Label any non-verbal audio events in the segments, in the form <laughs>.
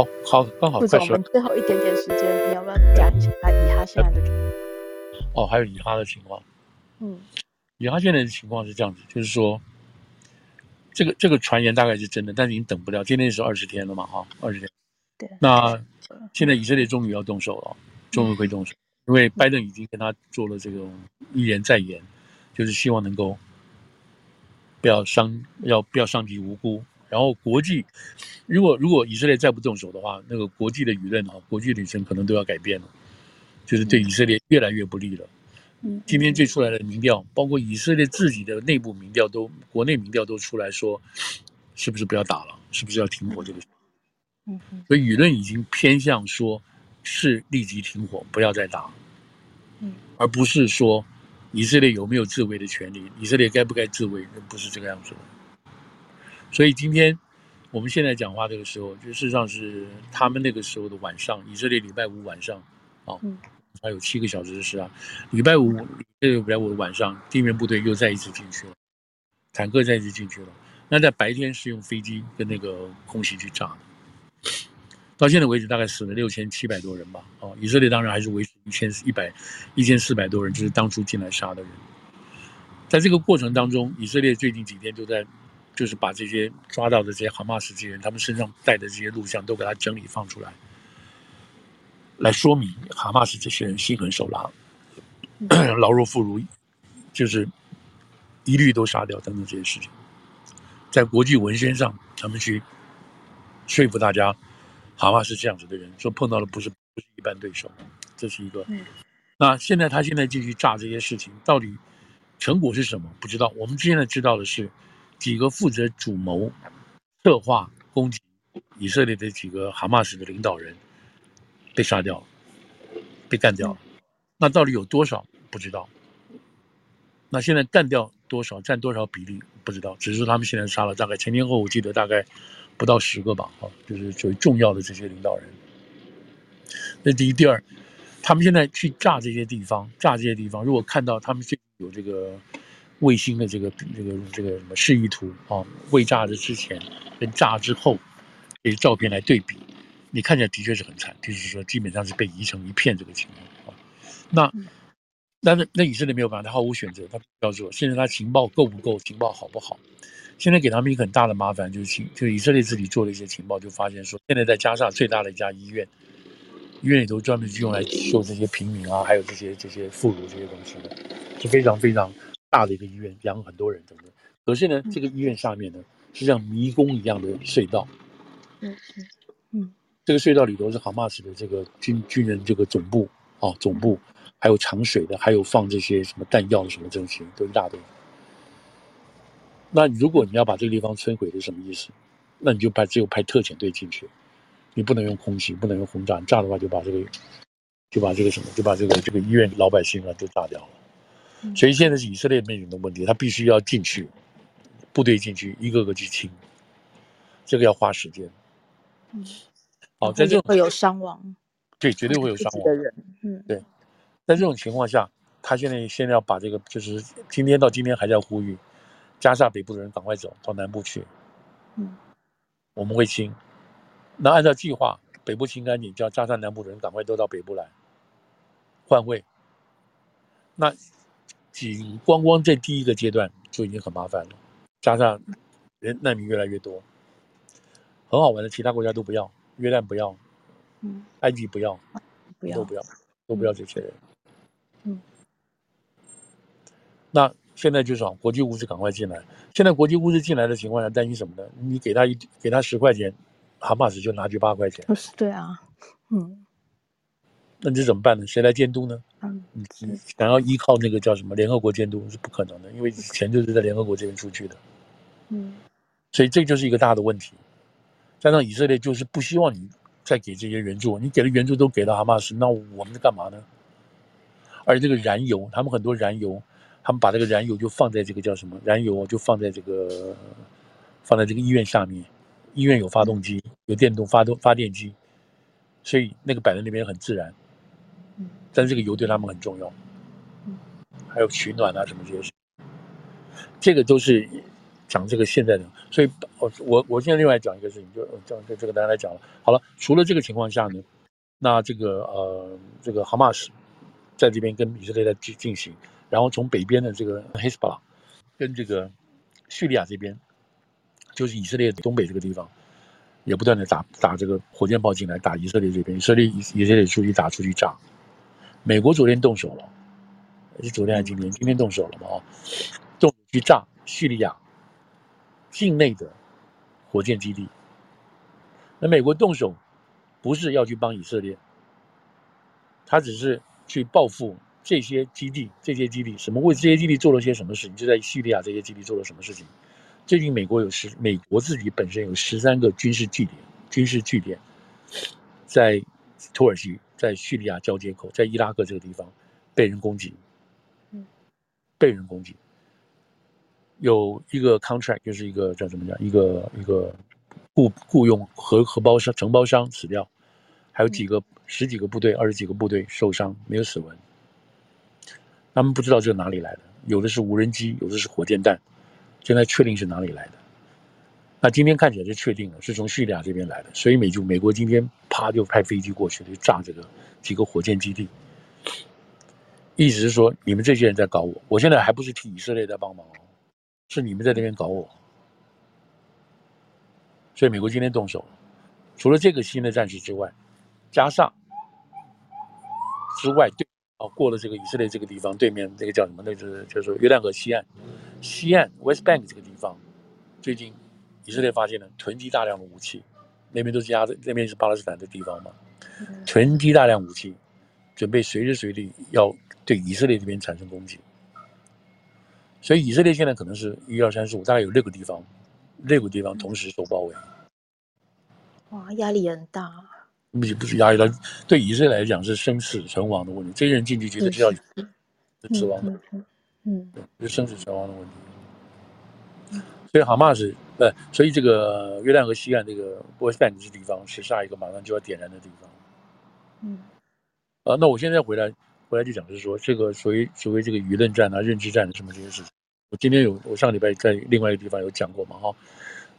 好好，刚好快说。我们最后一点点时间，你要不要讲一下以哈现在的？哦，还有以哈的情况。嗯，以哈现在的情况是这样子，就是说，这个这个传言大概是真的，但是已经等不了。今天是二十天了嘛，哈，二十天。对。那现在以色列终于要动手了，终于会动手，嗯、因为拜登已经跟他做了这种一言再言，就是希望能够不要伤，要不要伤及无辜。然后国际，如果如果以色列再不动手的话，那个国际的舆论啊，国际旅程可能都要改变了，就是对以色列越来越不利了。嗯，今天最出来的民调，包括以色列自己的内部民调都，国内民调都出来说，是不是不要打了，是不是要停火这个？嗯，所以舆论已经偏向说，是立即停火，不要再打，嗯，而不是说以色列有没有自卫的权利，以色列该不该自卫，那不是这个样子的。所以今天我们现在讲话这个时候，就事实上是他们那个时候的晚上，以色列礼拜五晚上，啊，还有七个小时的事啊。礼拜五，礼拜五的晚上，地面部队又再一次进去了，坦克再一次进去了。那在白天是用飞机跟那个空袭去炸的。到现在为止，大概死了六千七百多人吧。啊，以色列当然还是维持一千一百一千四百多人，就是当初进来杀的人。在这个过程当中，以色列最近几天就在。就是把这些抓到的这些哈马斯这些人，他们身上带的这些录像都给他整理放出来，来说明哈马斯这些人心狠手辣，<clears throat> 老弱妇孺，就是一律都杀掉等等这些事情，在国际文宣上，他们去说服大家，哈马斯这样子的人，说碰到的不是不是一般对手，这是一个。那现在他现在继续炸这些事情，到底成果是什么？不知道。我们现在知道的是。几个负责主谋、策划攻击以色列的几个哈马斯的领导人被杀掉了，被干掉了。那到底有多少不知道？那现在干掉多少，占多少比例不知道。只是他们现在杀了大概前前后后，我记得大概不到十个吧。啊，就是最重要的这些领导人。那第一、第二，他们现在去炸这些地方，炸这些地方，如果看到他们这有这个。卫星的这个这个这个什么示意图啊，未炸的之前跟炸之后这些照片来对比，你看起来的确是很惨，就是说基本上是被夷成一片这个情况啊。那那那那以色列没有办法，他毫无选择，他要做。现在他情报够不够？情报好不好？现在给他们一个很大的麻烦，就是情就以色列自己做了一些情报，就发现说，现在在加沙最大的一家医院，医院里头专门是用来救这些平民啊，还有这些这些妇孺这些东西的，是非常非常。大的一个医院养很多人等等，可是呢，这个医院下面呢是像迷宫一样的隧道，嗯嗯嗯，这个隧道里头是哈马斯的这个军军人这个总部啊，总部还有藏水的，还有放这些什么弹药的什么东西都一大堆。那如果你要把这个地方摧毁是什么意思？那你就派只有派特遣队进去，你不能用空袭，不能用轰炸，炸的话就把这个就把这个什么就把这个这个医院老百姓啊都炸掉了。所以现在是以色列面临的问题，他必须要进去，部队进去，一个个去清，这个要花时间。嗯，好，在这种会有伤亡，对，绝对会有伤亡的人。嗯，对，在这种情况下，他现在现在要把这个，就是今天到今天还在呼吁，加沙北部的人赶快走到南部去。嗯，我们会清。那按照计划，北部清干净，叫加沙南部的人赶快都到北部来换位。那。仅光光这第一个阶段就已经很麻烦了，加上人难民越来越多，很好玩的，其他国家都不要，约旦不要，嗯，埃及不要，不要都不要，都不要这些人，嗯，那现在就是说国际物资赶快进来，现在国际物资进来的情况下，担心什么呢？你给他一给他十块钱，哈马斯就拿去八块钱，不是对啊，嗯。那这怎么办呢？谁来监督呢？嗯，你想要依靠那个叫什么联合国监督是不可能的，因为钱就是在联合国这边出去的。嗯，所以这就是一个大的问题。加上以色列就是不希望你再给这些援助，你给的援助都给到哈马斯，那我们在干嘛呢？而这个燃油，他们很多燃油，他们把这个燃油就放在这个叫什么？燃油就放在这个放在这个医院下面，医院有发动机，有电动发动发电机，所以那个摆在那边很自然。但是这个油对他们很重要，还有取暖啊什么这些事，这个都是讲这个现在的，所以我我我现在另外讲一个事情，就这这这个大家来讲了。好了，除了这个情况下呢，那这个呃这个哈马斯在这边跟以色列在进进行，然后从北边的这个黑斯巴拉跟这个叙利亚这边，就是以色列东北这个地方，也不断的打打这个火箭炮进来打以色列这边，以色列以以色列出去打出去炸，美国昨天动手了，是昨天还是今天？今天动手了嘛？哦，动去炸叙利亚。境内的火箭基地，那美国动手不是要去帮以色列，他只是去报复这些基地，这些基地什么为这些基地做了些什么事情？就在叙利亚这些基地做了什么事情？最近美国有十，美国自己本身有十三个军事据点，军事据点在土耳其，在叙利亚交接口，在伊拉克这个地方被人攻击，被人攻击。有一个 contract，就是一个叫怎么讲，一个一个雇雇佣和和包商承包商死掉，还有几个十几个部队、二十几个部队受伤，没有死亡。他们不知道这哪里来的，有的是无人机，有的是火箭弹，现在确定是哪里来的。那今天看起来就确定了，是从叙利亚这边来的，所以美就美国今天啪就派飞机过去，就炸这个几个火箭基地，意思是说你们这些人在搞我，我现在还不是替以色列在帮忙。是你们在那边搞我，所以美国今天动手了。除了这个新的战事之外，加上之外，对啊，过了这个以色列这个地方，对面这个叫什么？那就是就是约旦河西岸，西岸 West Bank 这个地方，最近以色列发现了囤积大量的武器，那边都是压在那边是巴勒斯坦的地方嘛，囤积大量武器，准备随时随地要对以色列这边产生攻击。所以以色列现在可能是一二三四五，大概有六个地方，六个地方同时受包围。哇，压力很大。不是不是压力大，对以色列来讲是生死存亡的问题。这些人进去绝对是要死亡的，嗯，嗯，是生死存亡的问题。所以哈马斯呃，所以这个约旦河西岸这个 West Bank 这地方是下一个马上就要点燃的地方。嗯。啊，那我现在回来。回来就讲，就是说这个所谓所谓这个舆论战啊、认知战什么这些事情。我今天有，我上礼拜在另外一个地方有讲过嘛，哈，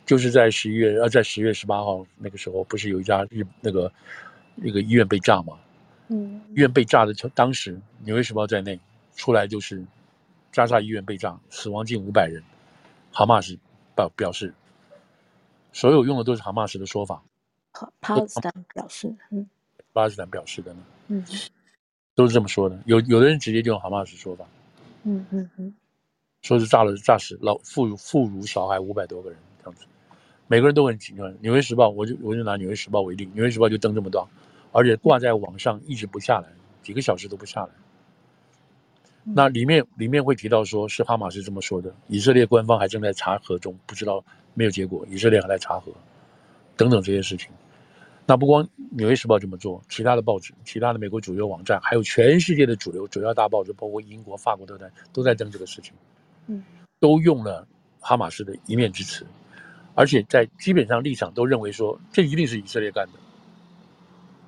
就是在十一月啊，在十月十八号那个时候，不是有一家日那个那个医院被炸嘛？嗯，医院被炸的，当时《纽约时报》在内出来就是加沙医院被炸，死亡近五百人。哈马斯表表示，所有用的都是哈马斯的说法。巴勒斯坦表示，嗯，巴勒斯坦表示的呢，嗯。都是这么说的，有有的人直接就用哈马斯说法，嗯嗯嗯，说是炸了炸死老妇妇孺小孩五百多个人这样子，每个人都很紧张。纽约时报，我就我就拿纽约时报为例，纽约时报就登这么多，而且挂在网上一直不下来，几个小时都不下来。那里面里面会提到说是哈马斯这么说的，以色列官方还正在查核中，不知道没有结果，以色列还在查核，等等这些事情。那不光《纽约时报》这么做，其他的报纸、其他的美国主流网站，还有全世界的主流主要大报纸，包括英国、法国都在都在登这个事情，嗯，都用了哈马斯的一面之词，而且在基本上立场都认为说这一定是以色列干的。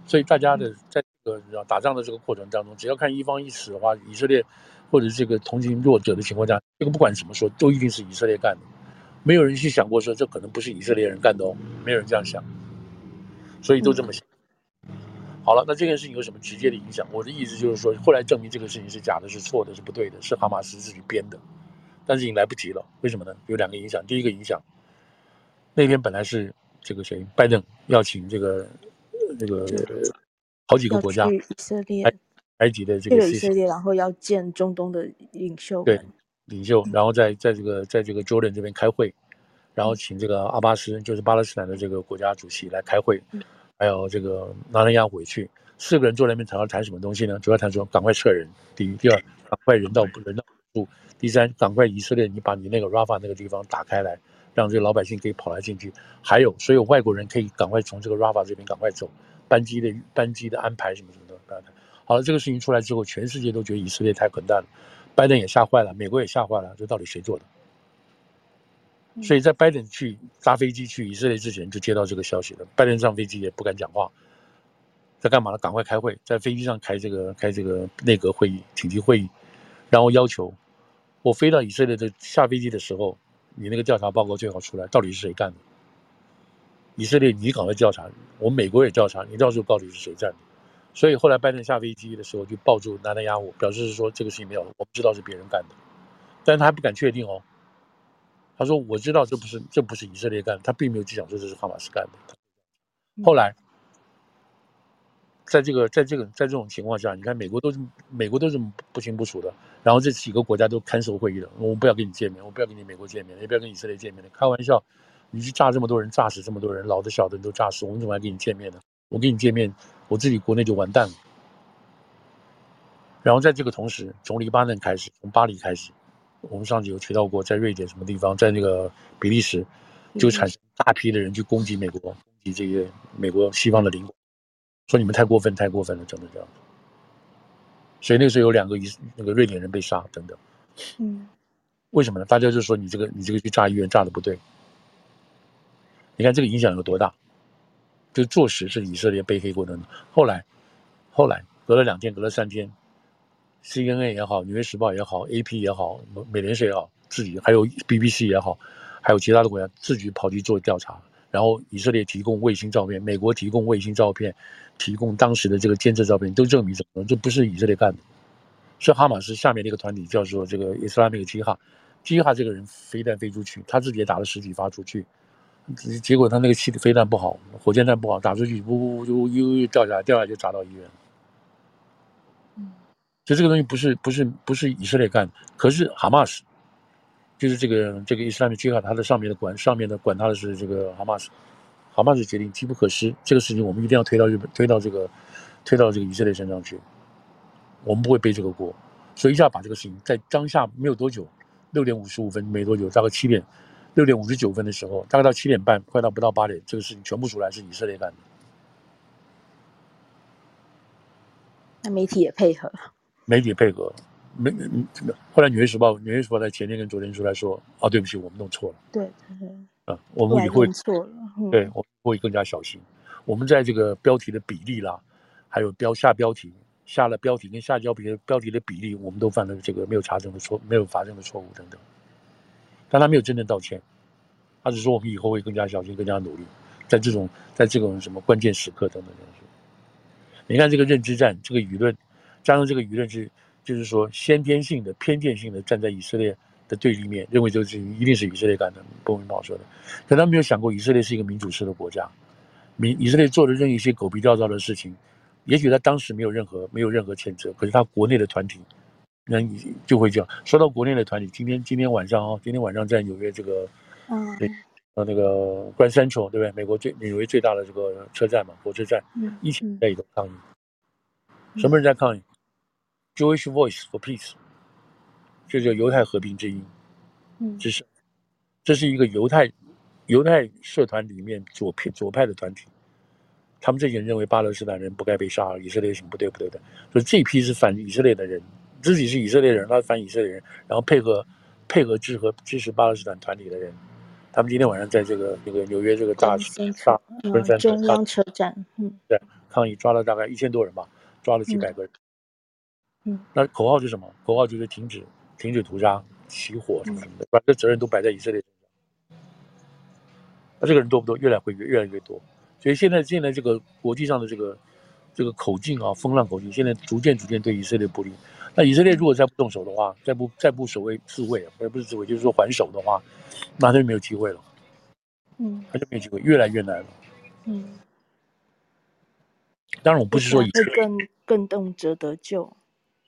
所以大家的在这个打仗的这个过程当中，只要看一方一死的话，以色列或者这个同情弱者的情况下，这个不管怎么说，都一定是以色列干的，没有人去想过说这可能不是以色列人干的哦，没有人这样想。所以都这么想。好了，那这件事情有什么直接的影响？我的意思就是说，后来证明这个事情是假的，是错的，是不对的，是哈马斯自己编的，但是已经来不及了。为什么呢？有两个影响。第一个影响，那天本来是这个谁，拜登要请这个这个好几个国家，以色列、埃及的这个以色列，然后要见中东的领袖，对领袖，然后在在这个在这个 Jordan 这边开会。然后请这个阿巴斯，就是巴勒斯坦的这个国家主席来开会，还有这个纳尼亚回去，四个人坐在那边谈，要谈什么东西呢？主要谈说赶快撤人，第一，第二，赶快人道人道主，第三，赶快以色列你把你那个 Rafa 那个地方打开来，让这个老百姓可以跑来进去，还有所有外国人可以赶快从这个 Rafa 这边赶快走，班机的班机的安排什么什么的。好了，这个事情出来之后，全世界都觉得以色列太混蛋了，拜登也吓坏了，美国也吓坏了，这到底谁做的？所以在拜登去搭飞机去以色列之前就接到这个消息了。拜登上飞机也不敢讲话，在干嘛呢？赶快开会，在飞机上开这个开这个内阁会议、紧急会议，然后要求我飞到以色列的下飞机的时候，你那个调查报告最好出来，到底是谁干的？以色列，你赶快调查，我们美国也调查，你到时候到底是谁干的？所以后来拜登下飞机的时候就抱住纳坦雅胡，表示是说这个事情没有，我不知道是别人干的，但是他还不敢确定哦。他说我知道这不是这不是以色列干的，他并没有去讲说这是哈马斯干的。后来，在这个在这个在这种情况下，你看美国都是美国都是不清不楚的，然后这几个国家都 cancel 会议了，我们不要跟你见面，我不要跟你美国见面，也不要跟以色列见面的，开玩笑，你去炸这么多人，炸死这么多人，老的小的你都炸死，我们怎么还跟你见面呢？我跟你见面，我自己国内就完蛋了。然后在这个同时，从黎巴嫩开始，从巴黎开始，我们上次有提到过，在瑞典什么地方，在那个比利时，就产生大批的人去攻击美国，攻击这些美国西方的邻国，说你们太过分，太过分了，真的这样。所以那个时候有两个一那个瑞典人被杀等等。嗯，为什么呢？大家就说你这个你这个去炸医院炸的不对。你看这个影响有多大？就坐实是以色列背黑锅的。后来，后来隔了两天，隔了三天，CNN 也好，《纽约时报》也好，AP 也好，美联社也好，自己还有 BBC 也好，还有其他的国家自己跑去做调查，然后以色列提供卫星照片，美国提供卫星照片，提供当时的这个监测照片，都证明什么？这不是以色列干的，是哈马斯下面的一个团体叫做这个伊斯兰那个基哈，基哈这个人飞弹飞出去，他自己也打了十几发出去。结果他那个气的飞弹不好，火箭弹不好，打出去，呜呜就又又掉下来，掉下来就砸到医院。嗯，所以这个东西不是不是不是以色列干的，可是哈马斯，就是这个这个伊斯兰的基哈，他的上面的管上面的管它的是这个哈马斯，哈马斯决定机不可失，这个事情我们一定要推到日本，推到这个推到这个以色列身上去，我们不会背这个锅，所以一下把这个事情在当下没有多久，六点五十五分没多久，大概七点。六点五十九分的时候，大概到七点半，快到不到八点，这个事情全部出来是以色列干的。那媒体也配合，媒体配合，没，后来《纽约时报》《纽约时报》在前天跟昨天出来说：“啊，对不起，我们弄错了。”对，对，啊，我们以后错了，嗯、对，我们会更加小心。我们在这个标题的比例啦，还有标下标题下了标题跟下标题的标题的比例，我们都犯了这个没有查证的错，没有法证的错误等等。但他没有真正道歉，他只说我们以后会更加小心、更加努力，在这种在这种什么关键时刻等等等等。你看这个认知战，这个舆论，加上这个舆论是，就是说先天性的、偏见性的站在以色列的对立面，认为这个事情一定是以色列干的，不明不说的。可他没有想过，以色列是一个民主式的国家，民以色列做的任意一些狗屁倒灶的事情，也许他当时没有任何没有任何谴责，可是他国内的团体。那你就会这样。说到国内的团体，今天今天晚上啊，今天晚上在纽约这个，嗯，对，呃，那个 Grand Central 对不对？美国最纽约最大的这个车站嘛，火车站，嗯，一起在里头抗议。什么人在抗议？Jewish Voice for Peace，这叫犹太和平之音。嗯，这是这是一个犹太犹太社团里面左派左派的团体。他们这些人认为巴勒斯坦人不该被杀，以色列行不对不对的，所以这批是反以色列的人。自己是以色列人，他反以色列人，然后配合配合支和支持巴勒斯坦团体的人，他们今天晚上在这个那个纽约这个大大中央车站，嗯，对，抗议抓了大概一千多人吧，抓了几百个人，嗯，那口号是什么？口号就是停止停止屠杀、起火什么什么的，把这责任都摆在以色列身上。那这个人多不多？越来会越越来越多，所以现在现在这个国际上的这个这个口径啊，风浪口径，现在逐渐逐渐对以色列不利。那以色列如果再不动手的话，再不再不所谓自卫啊，而不是自卫，就是说还手的话，那他就没有机会了。嗯，他就没有机会，越来越难了。嗯，当然我不是说以色列更更动辄得救。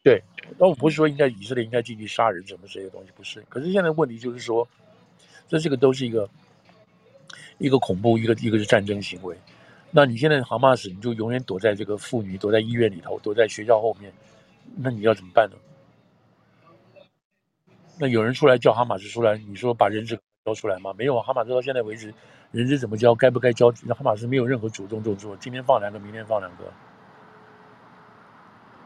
对，那我不是说应该以色列应该进去杀人什么这些东西，不是。可是现在问题就是说，这这个都是一个一个恐怖，一个一个是战争行为。那你现在哈马斯，你就永远躲在这个妇女，躲在医院里头，躲在学校后面。那你要怎么办呢？那有人出来叫哈马斯出来，你说把人质交出来吗？没有啊，哈马斯到现在为止，人质怎么交，该不该交，那哈马斯没有任何主动动作，今天放两个，明天放两个。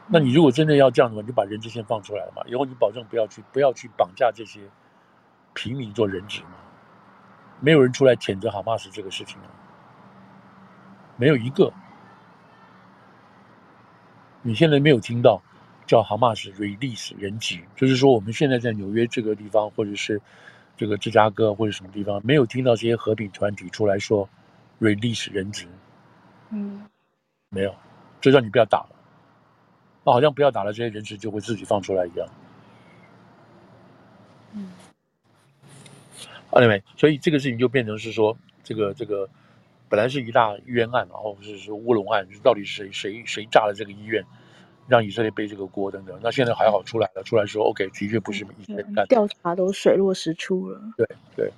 那你如果真的要这样的话，你就把人质先放出来了嘛，以后你保证不要去不要去绑架这些平民做人质嘛。没有人出来谴责哈马斯这个事情啊，没有一个。你现在没有听到。叫 Hamas release 人质，就是说我们现在在纽约这个地方，或者是这个芝加哥或者什么地方，没有听到这些和平团体出来说 release 人质，嗯，没有，就叫你不要打了，那好像不要打了，这些人质就会自己放出来一样。嗯，啊，对，所以这个事情就变成是说，这个这个本来是一大冤案，然后是说乌龙案，到底是谁谁谁炸了这个医院，让以色列背这个锅等等。那现在还好出来了，出来说 OK，的确不是以色列干的，调查都水落石出了。对对。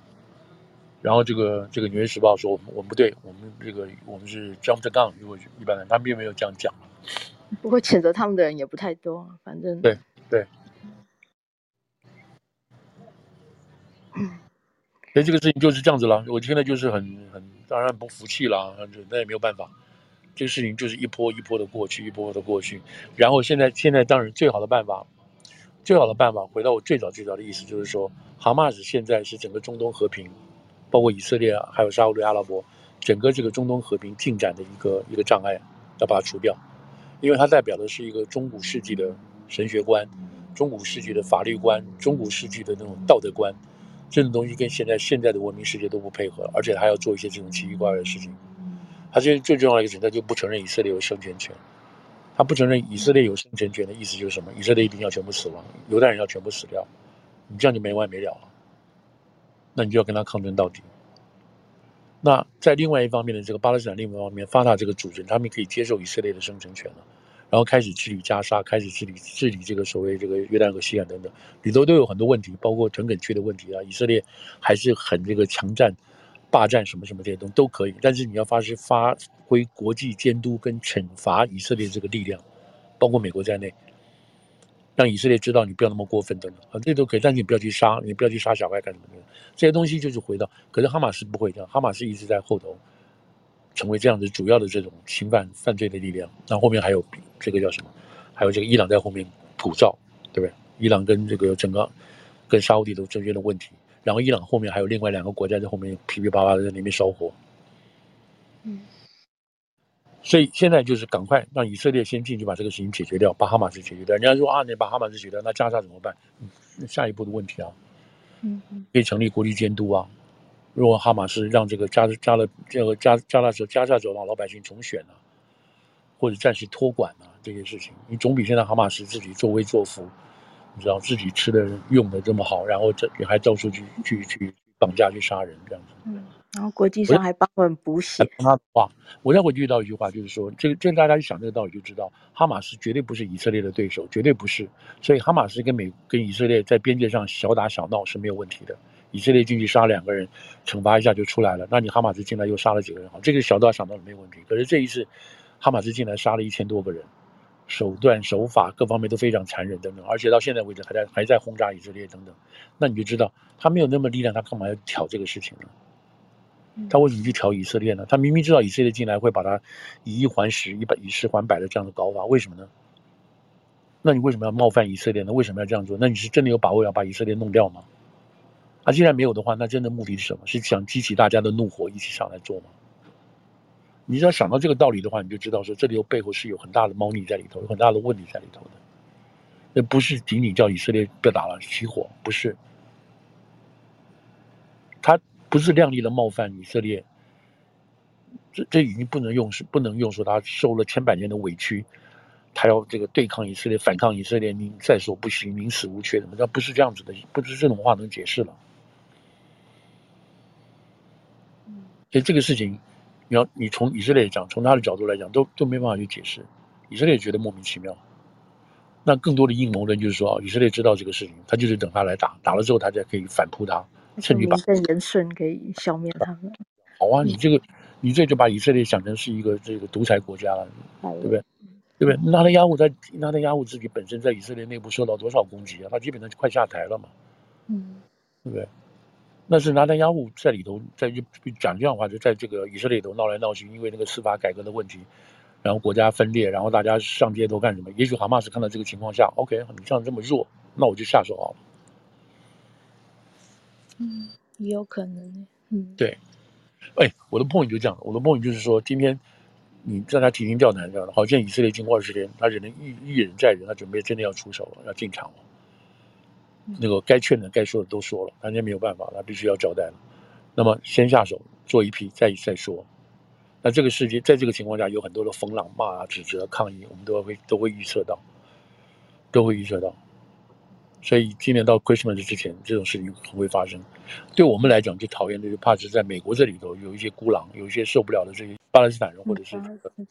然后这个这个《纽约时报》说我们我们不对，我们这个我们是 jump the gun，如果一般人他们并没有这样讲。<laughs> 不过谴责他们的人也不太多，反正对对。<laughs> 所以这个事情就是这样子了。我现在就是很很当然不服气了，那也没有办法。这个事情就是一波一波的过去，一波波的过去。然后现在现在当然最好的办法，最好的办法回到我最早最早的意思，就是说，哈马斯现在是整个中东和平，包括以色列还有沙乌地阿拉伯，整个这个中东和平进展的一个一个障碍，要把它除掉，因为它代表的是一个中古世纪的神学观，中古世纪的法律观，中古世纪的那种道德观。这种东西跟现在现在的文明世界都不配合，而且还要做一些这种奇奇怪怪的事情。他最最重要的一个点，他就不承认以色列有生存权。他不承认以色列有生存权的意思就是什么？以色列一定要全部死亡，犹太人要全部死掉，你这样就没完没了了。那你就要跟他抗争到底。那在另外一方面的这个巴勒斯坦另一方面，发达这个主人，他们可以接受以色列的生存权了。然后开始治理加沙，开始治理治理这个所谓这个约旦河西岸等等，里头都有很多问题，包括屯垦区的问题啊。以色列还是很这个强占、霸占什么什么这些东西都可以，但是你要发是发挥国际监督跟惩罚以色列这个力量，包括美国在内，让以色列知道你不要那么过分等等啊，这都可以，但你不要去杀，你不要去杀小孩干什么的，这些东西就是回到。可是哈马斯不会这样，哈马斯一直在后头。成为这样子主要的这种侵犯犯罪的力量，那后面还有这个叫什么？还有这个伊朗在后面鼓噪，对不对？伊朗跟这个整个跟沙乌地都之间的问题，然后伊朗后面还有另外两个国家在后面噼噼啪啪的在里面烧火。嗯，所以现在就是赶快让以色列先进去把这个事情解决掉，把哈马斯解决掉。人家说啊，你把哈马斯解决掉，那加沙怎么办？嗯，下一步的问题啊，可以成立国际监督啊。如果哈马斯让这个加加了这个加加拉州加沙走廊老百姓重选啊，或者暂时托管啊这些事情，你总比现在哈马斯自己作威作福，你知道自己吃的用的这么好，然后这你还到处去去去绑架去杀人这样子。嗯，然后国际上还帮我们补血。他的话，我再回去遇到一句话，就是说，这个这大家一想这个道理就知道，哈马斯绝对不是以色列的对手，绝对不是。所以哈马斯跟美跟以色列在边界上小打小闹是没有问题的。以色列进去杀两个人，惩罚一下就出来了。那你哈马斯进来又杀了几个人？好，这个小道想到了没问题。可是这一次，哈马斯进来杀了一千多个人，手段手法各方面都非常残忍等等，而且到现在为止还在还在轰炸以色列等等。那你就知道他没有那么力量，他干嘛要挑这个事情呢？他为什么去挑以色列呢？他明明知道以色列进来会把他以一还十、以百以十还百的这样的搞法，为什么呢？那你为什么要冒犯以色列呢？为什么要这样做？那你是真的有把握要把以色列弄掉吗？他、啊、既然没有的话，那真的目的是什么？是想激起大家的怒火，一起上来做吗？你只要想到这个道理的话，你就知道说这里有背后是有很大的猫腻在里头，有很大的问题在里头的。那不是仅仅叫以色列不要打了起火，不是。他不是亮丽的冒犯以色列，这这已经不能用是不能用说他受了千百年的委屈，他要这个对抗以色列，反抗以色列，你在所不惜，宁死无缺的，那不是这样子的，不是这种话能解释了。所以这个事情，你要你从以色列讲，从他的角度来讲，都都没办法去解释。以色列觉得莫名其妙。那更多的阴谋论就是说，以色列知道这个事情，他就是等他来打，打了之后他才可以反扑他，趁机把名正言顺可以消灭他们。好啊，你这个你这就把以色列想成是一个这个独裁国家了，对不对？对不对？纳坦雅胡在纳坦雅胡自己本身在以色列内部受到多少攻击啊？他基本上就快下台了嘛，嗯，对不对？那是纳坦雅胡在里头，在就讲这样的话，就在这个以色列里头闹来闹去，因为那个司法改革的问题，然后国家分裂，然后大家上街头干什么？也许哈马斯看到这个情况下，OK，你这样这么弱，那我就下手好了。嗯，也有可能。嗯，对。哎，我的 point 就这样，我的 point 就是说，今天你让他提心吊胆这样的，好像以色列经过二十天，他只能一一忍再忍，他准备真的要出手了，要进场了。那个该劝的、该说的都说了，人家没有办法，他必须要交代了。那么先下手做一批，再再说。那这个世界在这个情况下，有很多的风浪、骂啊、指责、抗议，我们都会都会预测到，都会预测到。所以今年到 Christmas 之前，这种事情会发生。对我们来讲，最讨厌的就怕是在美国这里头有一些孤狼，有一些受不了的这些巴勒斯坦人，或者是、嗯、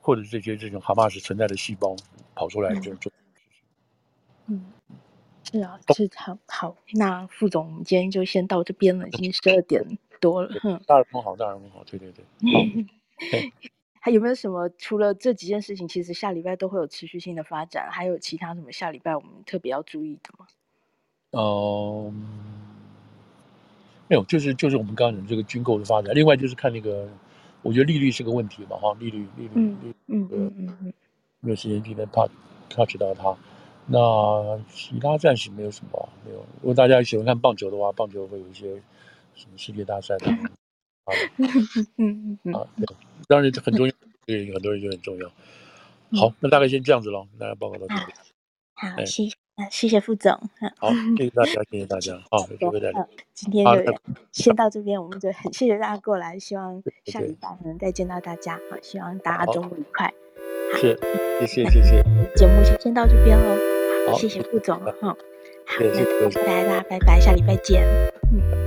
或者这些这种哈马斯存在的细胞跑出来就做。嗯，是啊，是好好。那副总，我们今天就先到这边了，已经十二点多了。嗯，大人很好，大人很好，对对对。对 <laughs> <laughs> 还有没有什么？除了这几件事情，其实下礼拜都会有持续性的发展，还有其他什么下礼拜我们特别要注意的吗？哦、嗯，没有，就是就是我们刚刚讲这个军购的发展。另外就是看那个，我觉得利率是个问题嘛，哈，利率利率，嗯嗯嗯嗯嗯，没有时间今天怕 touch 到它。那其他暂时没有什么，没有。如果大家喜欢看棒球的话，棒球会有一些什么世界大赛的。<laughs> 嗯嗯啊，对，当然很重要，对很多人就很重要。好，那大概先这样子喽，大家报告到这里。好，谢谢，谢谢副总。好，谢谢大家，谢谢大家。<laughs> 好，有机会再聊。今天就先到这边，我们就很谢谢大家过来，希望下礼拜能再见到大家。好，希望大家周末愉快。是，谢谢谢谢。节目就先到这边喽。好，谢谢副总。好，好，那大家拜拜，下礼拜见。嗯。